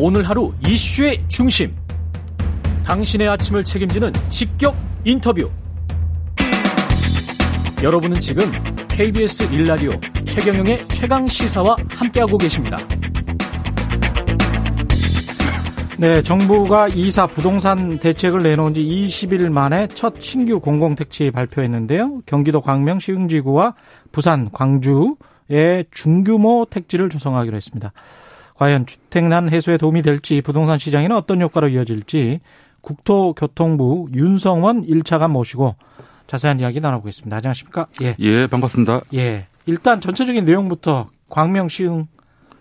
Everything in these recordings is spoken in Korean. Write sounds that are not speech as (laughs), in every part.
오늘 하루 이슈의 중심. 당신의 아침을 책임지는 직격 인터뷰. 여러분은 지금 KBS 1라디오 최경영의 최강 시사와 함께하고 계십니다. 네, 정부가 이사 부동산 대책을 내놓은 지 20일 만에 첫 신규 공공택지 발표했는데요. 경기도 광명 시흥지구와 부산 광주의 중규모 택지를 조성하기로 했습니다. 과연 주택난 해소에 도움이 될지 부동산 시장에는 어떤 효과로 이어질지 국토교통부 윤성원 1차관 모시고 자세한 이야기 나눠보겠습니다. 안녕하십니까? 예. 예, 반갑습니다. 예. 일단 전체적인 내용부터 광명 시흥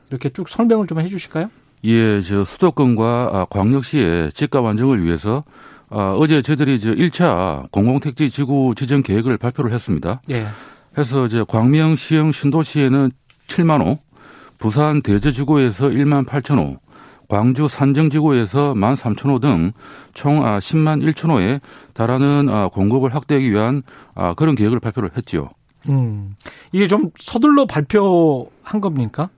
이렇게 쭉 설명을 좀 해 주실까요? 예, 저 수도권과 아, 광역시의 집값 안정을 위해서 아, 어제 저희들이 저 1차 공공택지 지구 지정 계획을 발표를 했습니다. 예. 해서 이제 광명 시흥 신도시에는 7만 호, 부산 대저지구에서 1만 8천 호, 광주 산정지구에서 1만 3천 호 등 총 10만 아, 1천 호에 달하는 아, 공급을 확대하기 위한 아, 그런 계획을 발표를 했죠. 음, 이게 좀 서둘러 발표한 겁니까?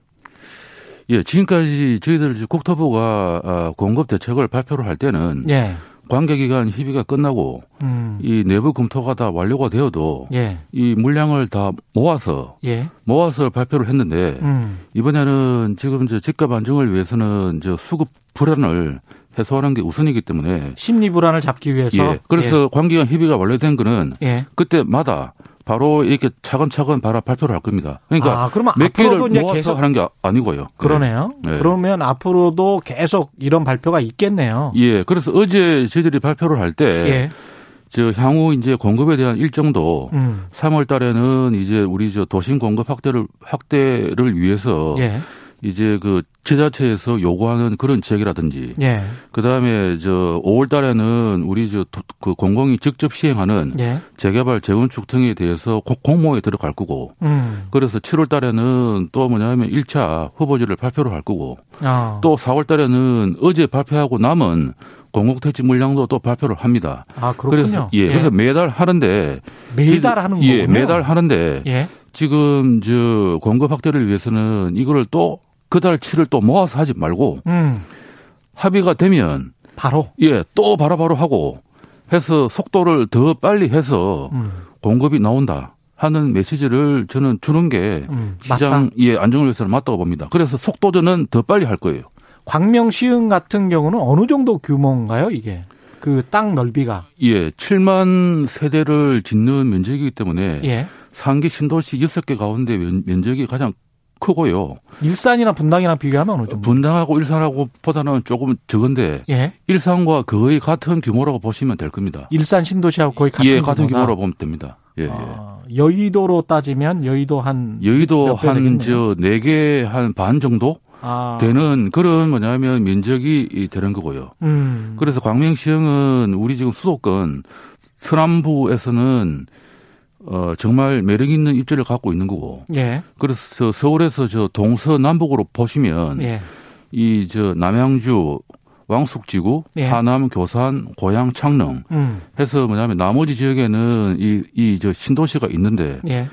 예, 지금까지 저희들 국토부가 공급 대책을 발표를 할 때는 예. 관계기관 협의가 끝나고 음. 이 내부 검토가 다 완료가 되어도 예. 이 물량을 다 모아서 예. 모아서 발표를 했는데 음. 이번에는 지금 저 집값 안정을 위해서는 저 수급 불안을 해소하는 게 우선이기 때문에 심리 불안을 잡기 위해서 예. 그래서 예. 관계기관 협의가 완료된 거는 예. 그때마다 바로 이렇게 차근차근 바로 발표를 할 겁니다. 그러니까 아, 그러면 몇 개를 모아서 계속 하는 게 아니고요. 그러네요. 네. 그러면 앞으로도 계속 이런 발표가 있겠네요. 예. 그래서 어제 저희들이 발표를 할때 예. 저 향후 이제 공급에 대한 일정도 음. 3월 달에는 이제 우리 저 도심 공급 확대를 확대를 위해서 예. 이제 그 지자체에서 요구하는 그런 지역이라든지 예. 그다음에 저 5월 달에는 우리 저 그 공공이 직접 시행하는 예. 재개발 재건축 등에 대해서 공모에 들어갈 거고 음. 그래서 7월 달에는 또 뭐냐면 1차 후보지를 발표를 할 거고 아. 또 4월 달에는 어제 발표하고 남은 공공택지 물량도 또 발표를 합니다. 아, 그렇군요. 그래서 예, 예. 그래서 매달 하는데 매달 하는 예, 거군요. 매달 하는데 예. 지금 저 공급 확대를 위해서는 이거를 또 그달 치를 또 모아서 하지 말고 음. 합의가 되면 바로 예, 또 바로바로 하고 해서 속도를 더 빨리 해서 음. 공급이 나온다. 하는 메시지를 저는 주는 게 음, 시장 예 안정을 위해서는 맞다고 봅니다. 그래서 속도전은 더 빨리 할 거예요. 광명 시흥 같은 경우는 어느 정도 규모인가요, 이게? 그 땅 넓이가? 예, 7만 세대를 짓는 면적이기 때문에 예. 상기 신도시 6개 가운데 면적이 가장 크고요. 일산이나 분당이랑 비교하면 어느 정도? 분당하고 일산하고 보다는 조금 적은데 예? 일산과 거의 같은 규모라고 보시면 될 겁니다. 일산 신도시하고 거의 같은 예, 같은 규모라고 보면 됩니다. 예, 예. 아, 여의도로 따지면 여의도 한 여의도 한 저 네 개 한 반 정도 아. 되는 그런 뭐냐면 면적이 되는 거고요. 음. 그래서 광명시흥은 우리 지금 수도권 서남부에서는 어, 정말 매력 있는 입지를 갖고 있는 거고. 예. 그래서 서울에서 저 동서남북으로 보시면 예. 이저 남양주 왕숙지구, 예. 하남, 교산, 고양, 창릉 음. 해서 뭐냐면 나머지 지역에는 이 이 저 신도시가 있는데 예.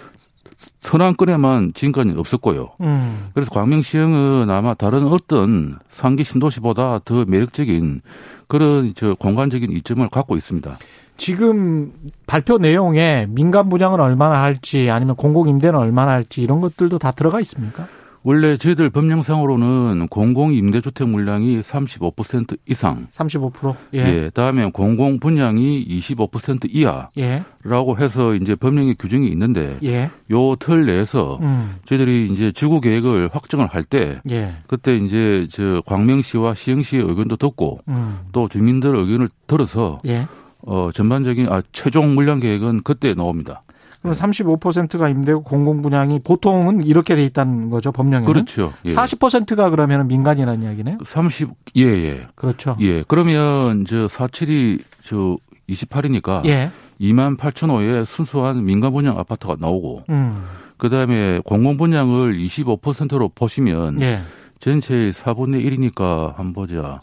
서남권에만 지금까지 없었고요. 음. 그래서 광명시흥은 아마 다른 어떤 상기 신도시보다 더 매력적인 그런 저 공간적인 이점을 갖고 있습니다. 지금 발표 내용에 민간 분양은 얼마나 할지 아니면 공공 임대는 얼마나 할지 이런 것들도 다 들어가 있습니까? 원래 저희들 법령상으로는 공공 임대주택 물량이 35% 이상, 35% 예. 예. 다음에 공공 분양이 25% 이하라고 예. 해서 이제 법령의 규정이 있는데 예. 요틀 내에서 음. 저희들이 이제 지구 계획을 확정을 할 때 예. 그때 이제 저 광명시와 시흥시의 의견도 듣고 음. 또 주민들 의견을 들어서 예. 어, 전반적인 아, 최종 물량 계획은 그때 나옵니다. 그럼 35%가 임대고 공공 분양이 보통은 이렇게 돼 있다는 거죠 법령에는. 그렇죠. 예. 40%가 그러면 민간이라는 이야기네요. 30 예, 예. 그렇죠. 예. 그러면 저 47이 저 28이니까 예. 2만 8천 호에 순수한 민간 분양 아파트가 나오고 음. 그다음에 공공 분양을 25%로 보시면 예. 전체의 4분의 1이니까 한번 보자.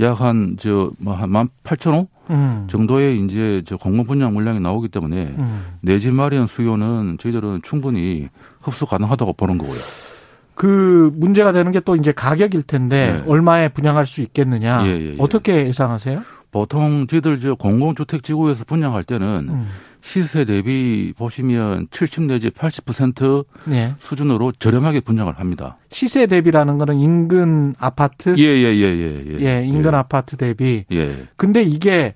약 한 저 뭐한 18,000호 음. 정도의 이제 저 공공 분양 물량이 나오기 때문에 음. 내집 마련 수요는 저희들은 충분히 흡수 가능하다고 보는 거고요. 그 문제가 되는 게 또 이제 가격일 텐데 네. 얼마에 분양할 수 있겠느냐. 예, 예, 예. 어떻게 예상하세요? 보통 저희들 저 공공주택 지구에서 분양할 때는 음. 시세 대비 보시면 70 내지 80% 예. 수준으로 저렴하게 분양을 합니다. 시세 대비라는 거는 인근 아파트? 예, 예, 예, 예. 예, 예 인근 예. 아파트 대비. 예. 근데 이게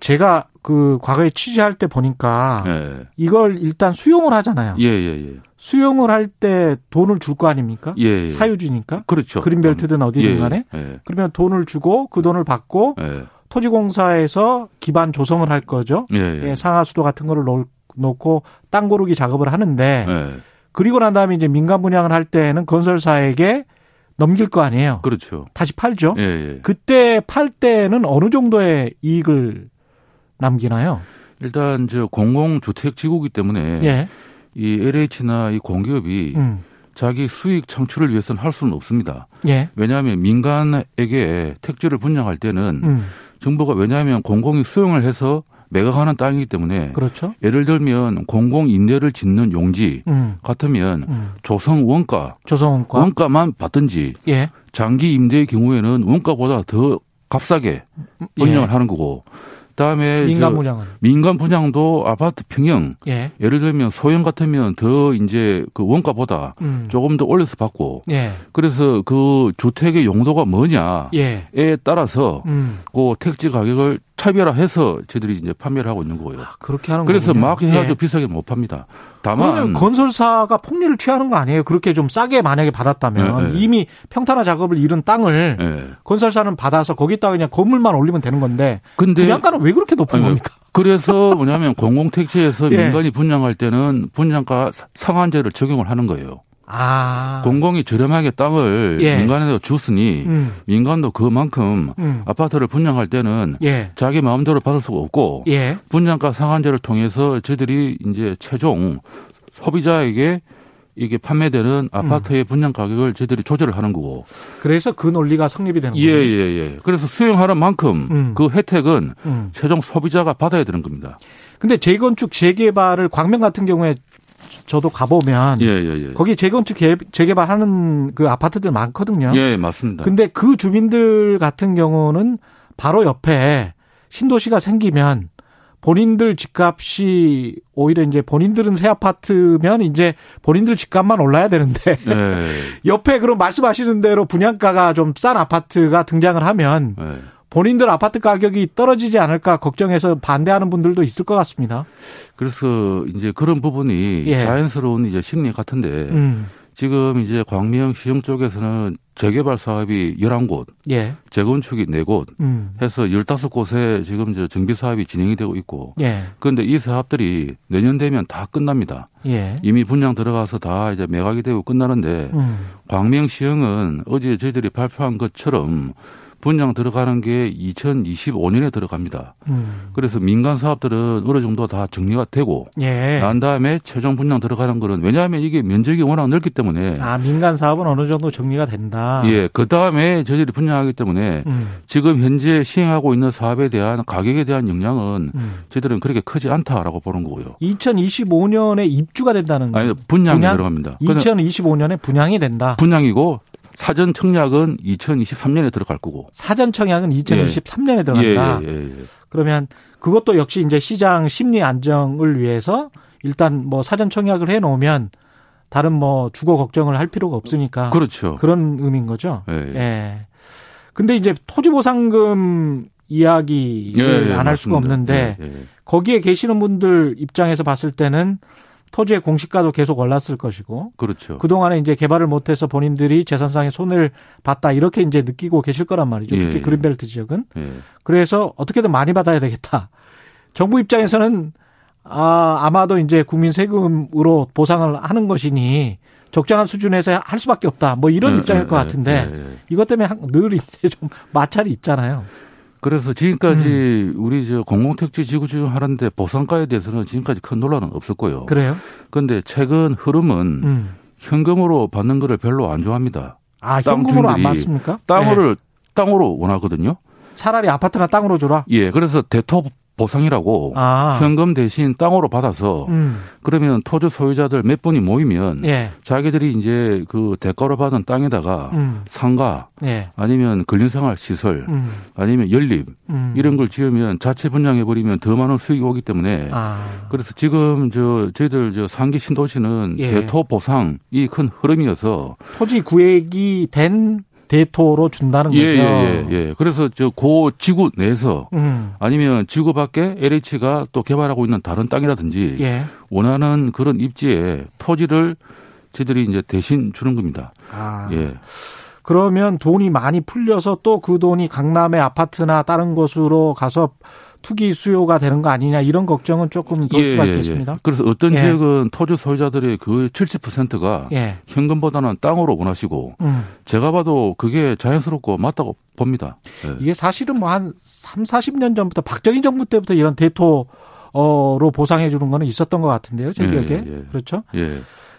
제가 그 과거에 취재할 때 보니까 예. 이걸 일단 수용을 하잖아요. 예, 예, 예. 수용을 할 때 돈을 줄 거 아닙니까? 예, 예. 사유지니까. 그렇죠. 그린벨트든 어디든 예, 간에. 예. 그러면 돈을 주고 그 돈을 받고 토지공사에서 기반 조성을 할 거죠. 예, 상하수도 같은 거를 놓고 땅 고르기 작업을 하는데 그리고 난 다음에 이제 민간 분양을 할 때는 건설사에게 넘길 거 아니에요. 그렇죠. 다시 팔죠. 그때 팔 때는 어느 정도의 이익을 남기나요? 일단 저 공공 주택 지구기 때문에 예. 이 LH나 이 공기업이 음. 자기 수익 창출을 위해서는 할 수는 없습니다. 예. 왜냐하면 민간에게 택지를 분양할 때는 음. 정부가 왜냐하면 공공이 수용을 해서 매각하는 땅이기 때문에 그렇죠. 예를 들면 공공 인내를 짓는 용지 음. 같으면 음. 조성 원가, 조성 원가 원가만 받든지 예. 장기 임대의 경우에는 원가보다 더 값싸게 음, 분양을 예. 하는 거고 그다음에 민간 분양은 민간 분양도 아파트 평형 예. 를 들면 소형 같으면 더 이제 그 원가보다 음. 조금 더 올려서 받고 예. 그래서 그 주택의 용도가 뭐냐에 예. 따라서 음. 그 택지 가격을 차별화해서 저희들이 이제 판매를 하고 있는 거고요. 아, 그렇게 하는 그래서 거군요. 막 해가지고 예. 비싸게 못 팝니다. 다만 건설사가 폭리를 취하는 거 아니에요? 그렇게 좀 싸게 만약에 받았다면 예, 예. 이미 평탄화 작업을 이룬 땅을 예. 건설사는 받아서 거기다가 그냥 건물만 올리면 되는 건데 근데 분양가는 왜 그렇게 높은 아니, 겁니까? 그래서 뭐냐면 공공택지에서 (laughs) 예. 민간이 분양할 때는 분양가 상한제를 적용을 하는 거예요. 아. 공공이 저렴하게 땅을 예. 민간에서 줬으니 음. 민간도 그만큼 음. 아파트를 분양할 때는 예. 자기 마음대로 받을 수가 없고 예. 분양가 상한제를 통해서 저희들이 이제 최종 소비자에게 이게 판매되는 아파트의 음. 분양 가격을 저희들이 조절을 하는 거고. 그래서 그 논리가 성립이 되는 거예요. 예, 예, 예. 그래서 수용하는 만큼 음. 그 혜택은 음. 최종 소비자가 받아야 되는 겁니다. 근데 재건축 재개발을 광명 같은 경우에 저도 가보면 예, 예, 예. 거기 재건축 재개발하는 그 아파트들 많거든요. 예, 맞습니다. 근데 그 주민들 같은 경우는 바로 옆에 신도시가 생기면 본인들 집값이 오히려 이제 본인들은 새 아파트면 이제 본인들 집값만 올라야 되는데 네. (laughs) 옆에 그런 말씀하시는 대로 분양가가 좀 싼 아파트가 등장을 하면 네. 본인들 아파트 가격이 떨어지지 않을까 걱정해서 반대하는 분들도 있을 것 같습니다. 그래서 이제 그런 부분이 예. 자연스러운 이제 심리 같은데 음. 지금 이제 광명 시청 쪽에서는 재개발 사업이 11곳, 예. 재건축이 4곳 음. 해서 15곳에 지금 저 정비 사업이 진행이 되고 있고 예. 그런데 이 사업들이 내년 되면 다 끝납니다. 예. 이미 분양 들어가서 다 이제 매각이 되고 끝나는데 음. 광명시청은 어제 저희들이 발표한 것처럼 분양 들어가는 게 2025년에 들어갑니다. 음. 그래서 민간 사업들은 어느 정도 다 정리가 되고 예. 난 다음에 최종 분양 들어가는 거는 왜냐하면 이게 면적이 워낙 넓기 때문에 아 민간 사업은 어느 정도 정리가 된다. 예, 그 다음에 저희들이 분양하기 때문에 음. 지금 현재 시행하고 있는 사업에 대한 가격에 대한 영향은 음. 저희들은 그렇게 크지 않다라고 보는 거고요. 2025년에 입주가 된다는 아니 분양이 분양? 들어갑니다. 2025년에 분양이 된다. 분양이고 사전 청약은 2023년에 들어갈 거고. 사전 청약은 2023년에 예. 들어간다. 예, 예, 예, 예, 그러면 그것도 역시 이제 시장 심리 안정을 위해서 일단 뭐 사전 청약을 해 놓으면 다른 뭐 주거 걱정을 할 필요가 없으니까. 그렇죠. 그런 의미인 거죠. 예. 예. 근데 이제 토지 보상금 이야기를 안 할 수가 없는데 거기에 계시는 분들 입장에서 봤을 때는 토지의 공시가도 계속 올랐을 것이고. 그렇죠. 그동안에 이제 개발을 못해서 본인들이 재산상의 손해를 봤다 이렇게 이제 느끼고 계실 거란 말이죠. 특히 예. 그린벨트 지역은. 예. 그래서 어떻게든 많이 받아야 되겠다. 정부 입장에서는 아, 아마도 이제 국민 세금으로 보상을 하는 것이니 적정한 수준에서 할 수밖에 없다. 뭐 이런 예, 입장일 것 예, 같은데 예, 이것 때문에 늘 이제 좀 (laughs) 마찰이 있잖아요. 그래서 지금까지 음. 우리 저 공공택지 지구지구 하는데 보상가에 대해서는 지금까지 큰 논란은 없었고요. 그래요? 그런데 최근 흐름은 음. 현금으로 받는 거를 별로 안 좋아합니다. 아, 현금으로 안 받습니까? 땅을 네. 땅으로 원하거든요. 차라리 아파트나 땅으로 줘라. 예, 그래서 대토 보상이라고 아. 현금 대신 땅으로 받아서 음. 그러면 토지 소유자들 몇 분이 모이면 예. 자기들이 이제 그 대가로 받은 땅에다가 음. 상가 예. 아니면 근린생활 시설 음. 아니면 연립 음. 이런 걸 지으면 자체 분양해 버리면 더 많은 수익이 오기 때문에 아. 그래서 지금 저 저희들 저 상기 신도시는 예. 대토 보상이 큰 흐름이어서 토지 구획이 된 대토로 준다는 예, 거죠. 예, 예, 예. 그래서 저 고 지구 내에서 음. 아니면 지구 밖에 LH가 또 개발하고 있는 다른 땅이라든지 예. 원하는 그런 입지에 토지를 저희들이 이제 대신 주는 겁니다. 아. 예. 그러면 돈이 많이 풀려서 또 그 돈이 강남의 아파트나 다른 곳으로 가서 투기 수요가 되는 거 아니냐 이런 걱정은 조금 될 예, 수가 예, 있겠습니다. 예. 그래서 어떤 예. 지역은 토지 소유자들의 그 70%가 예. 현금보다는 땅으로 원하시고 음. 제가 봐도 그게 자연스럽고 맞다고 봅니다. 예. 이게 사실은 뭐 한 3, 40년 전부터 박정희 정부 때부터 이런 대토로 보상해 주는 거는 있었던 것 같은데요. 제 기억에. 그렇죠?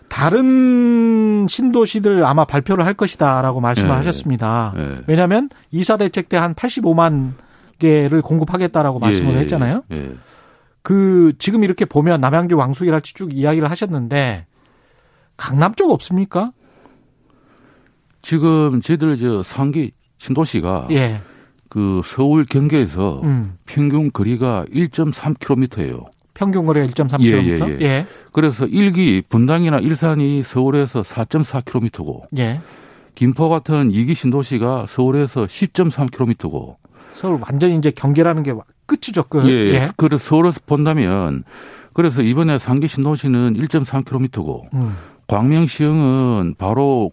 다른 신도시들 아마 발표를 할 것이다라고 말씀을 하셨습니다. 왜냐하면 이사 대책 때 한 85만 개를 공급하겠다라고 예, 말씀을 예, 했잖아요. 예. 그 지금 이렇게 보면 남양주 왕숙이랄지 쭉 이야기를 하셨는데 강남 쪽 없습니까? 지금 저희들 저 상기 신도시가 예. 그 서울 경계에서 음. 평균 거리가 1.3km예요. 평균 거리가 1.3km. 예, 예, 예. 예. 그래서 일기 분당이나 일산이 서울에서 4.4km고. 예. 김포 같은 2기 신도시가 서울에서 10.3km고. 서울 완전히 이제 경계라는 게 끝이죠, 끝. 예, 예. 그래서 서울에서 본다면 그래서 이번에 상기 신도시는 1.3km고 음. 광명시흥은 바로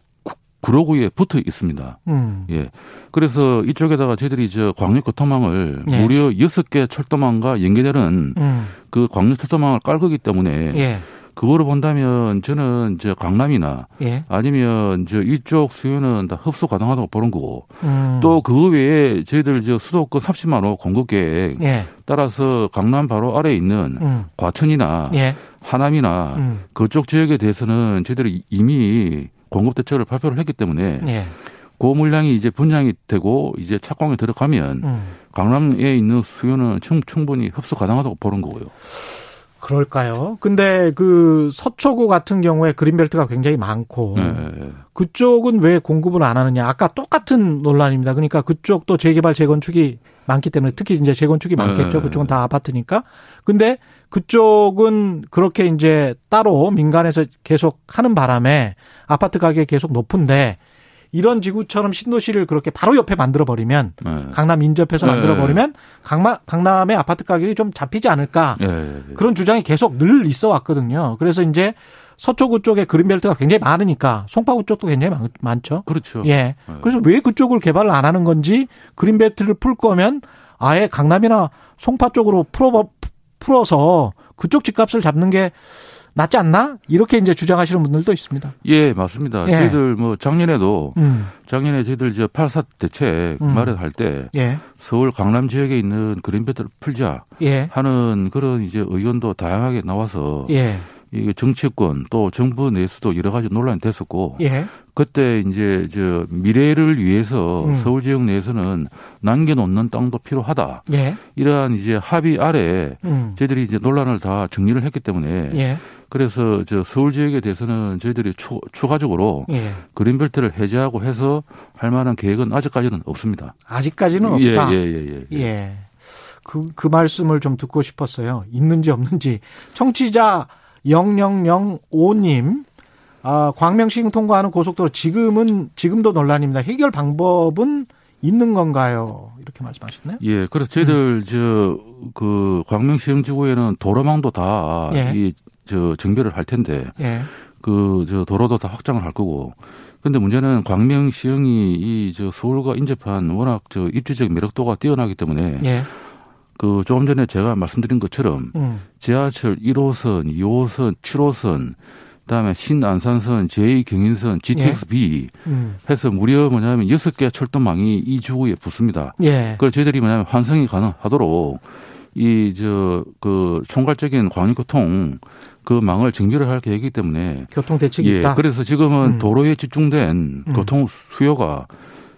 구로구에 붙어 있습니다. 음. 예. 그래서 이쪽에다가 저희들이 저 광역교통망을 예. 무려 6개 철도망과 연계되는 음. 그 광역철도망을 깔 거기 때문에 예. 그거로 본다면 저는 저 강남이나 예. 아니면 저 이쪽 수요는 다 흡수 가능하다고 보는 거고 음. 또그 외에 저희들 저 수도권 30만 호 공급 계획 예. 따라서 강남 바로 아래에 있는 음. 과천이나 예. 하남이나 음. 그쪽 지역에 대해서는 저희들이 이미 공급 대책을 발표를 했기 때문에 예. 그 물량이 이제 분양이 되고 이제 착공에 들어가면 음. 강남에 있는 수요는 충분히 흡수 가능하다고 보는 거고요. 그럴까요? 근데 그 서초구 같은 경우에 그린벨트가 굉장히 많고 네. 그쪽은 왜 공급을 안 하느냐? 아까 똑같은 논란입니다. 그러니까 그쪽도 재개발 재건축이 많기 때문에 특히 이제 재건축이 많겠죠. 네. 그쪽은 다 아파트니까. 근데 그쪽은 그렇게 이제 따로 민간에서 계속 하는 바람에 아파트 가격이 계속 높은데 이런 지구처럼 신도시를 그렇게 바로 옆에 만들어 버리면 네. 강남 인접해서 네. 만들어 버리면 강남 강남의 아파트 가격이 좀 잡히지 않을까 네. 그런 주장이 계속 늘 있어 왔거든요. 그래서 이제 서초구 쪽에 그린벨트가 굉장히 많으니까 송파구 쪽도 굉장히 많, 죠 그렇죠. 예. 네. 그래서 왜 그쪽을 개발을 안 하는 건지 그린벨트를 풀 거면 아예 강남이나 송파 쪽으로 풀어 풀어서 그쪽 집값을 잡는 게 낫지 않나? 이렇게 이제 주장하시는 분들도 있습니다. 예, 맞습니다. 예. 저희들 뭐 작년에도 음. 작년에 저희들 저 8사 대책 음. 마련할 때 예. 서울 강남 지역에 있는 그린벨트를 풀자 예. 하는 그런 이제 의견도 다양하게 나와서 예. 이 정치권 또 정부 내에서도 여러 가지 논란이 됐었고 예. 그때 이제 저 미래를 위해서 음. 서울 지역 내에서는 남겨놓는 땅도 필요하다. 예. 이러한 이제 합의 아래 음. 저희들이 이제 논란을 다 정리를 했기 때문에 예. 그래서 저 서울 지역에 대해서는 저희들이 추, 추가적으로 예. 그린벨트를 해제하고 해서 할 만한 계획은 아직까지는 없습니다. 아직까지는 예, 없다. 예, 예, 예. 예. 예. 그, 그 말씀을 좀 듣고 싶었어요. 있는지 없는지. 청취자 0005님, 아, 광명시흥 통과하는 고속도로 지금은, 지금도 논란입니다. 해결 방법은 있는 건가요? 이렇게 말씀하셨네요. 예, 그래서 저희들, 음. 저, 그, 광명시흥 지구에는 도로망도 다, 예. 이, 저, 정비를 할 텐데, 예. 그, 저, 도로도 다 확장을 할 거고, 근데 문제는 광명시흥이 이, 저, 서울과 인접한 워낙 저, 입지적 매력도가 뛰어나기 때문에, 예. 그 조금 전에 제가 말씀드린 것처럼 음. 지하철 1호선, 2호선, 7호선 그다음에 신안산선, 제2경인선, GTX-B 예. 음. 해서 무려 뭐냐면 6개 철도망이 이 주구에 붙습니다. 예. 그래서 저희들이 뭐냐면 환승이 가능하도록 이 저 그 총괄적인 광역교통 그 망을 정비를 할 계획이기 때문에 교통 대책이 예. 있다. 그래서 지금은 음. 도로에 집중된 음. 교통 수요가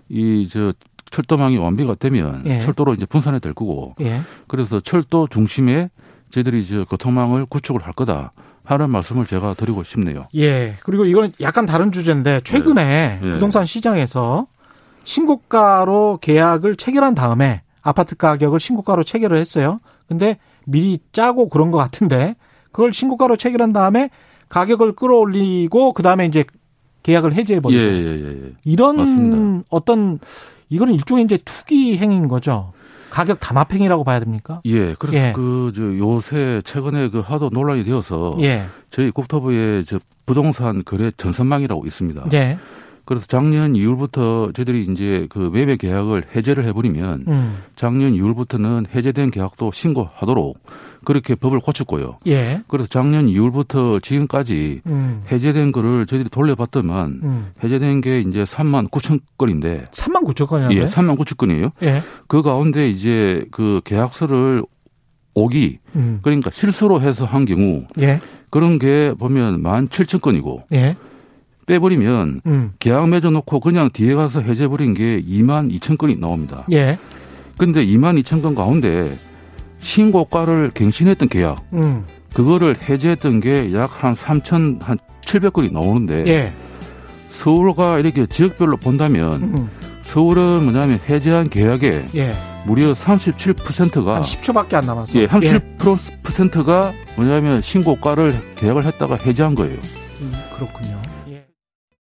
이 저 철도망이 완비가 되면 예. 철도로 이제 분산이 될 거고 예. 그래서 철도 중심에 저희들이 이제 교통망을 구축을 할 거다. 하는 말씀을 제가 드리고 싶네요. 예. 그리고 이건 약간 다른 주제인데 최근에 예. 예. 부동산 시장에서 신고가로 계약을 체결한 다음에 아파트 가격을 신고가로 체결을 했어요. 근데 미리 짜고 그런 것 같은데 그걸 신고가로 체결한 다음에 가격을 끌어올리고 그 다음에 이제 계약을 해지해 버리고 예, 예, 예. 이런 맞습니다. 어떤 이거는 일종의 이제 투기 행위인 거죠. 가격 담합행위라고 봐야 됩니까? 예. 그래서 예. 그저 요새 최근에 그 하도 논란이 되어서 예. 저희 국토부에 저 부동산 거래 전선망이라고 있습니다. 예. 그래서 작년 2월부터 저희들이 이제 그 매매 계약을 해제를 해버리면 음. 작년 2월부터는 해제된 계약도 신고하도록 그렇게 법을 고쳤고요. 예. 그래서 작년 2월부터 지금까지 음. 해제된 거를 저희들이 돌려봤더만 음. 해제된 게 이제 3만 9천 건인데 3만 9천 건이요? 예, 3만 9천 건이에요. 예. 그 가운데 이제 그 계약서를 오기 음. 그러니까 실수로 해서 한 경우 예. 그런 게 보면 1만 7천 건이고 예. 빼버리면 음. 계약 맺어놓고 그냥 뒤에 가서 해제버린 게 2만 2천 건이 나옵니다. 예. 근데 2만 2천 건 가운데 신고가를 갱신했던 계약, 음. 그거를 해제했던 게 약 한 3천 한 700건이 나오는데 예. 서울과 이렇게 지역별로 본다면 음. 서울은 뭐냐면 해제한 계약에 예. 무려 37%가 한 10초밖에 안 남았어. 예, 30%가 예. 뭐냐면 신고가를 계약을 했다가 해제한 거예요. 음, 그렇군요.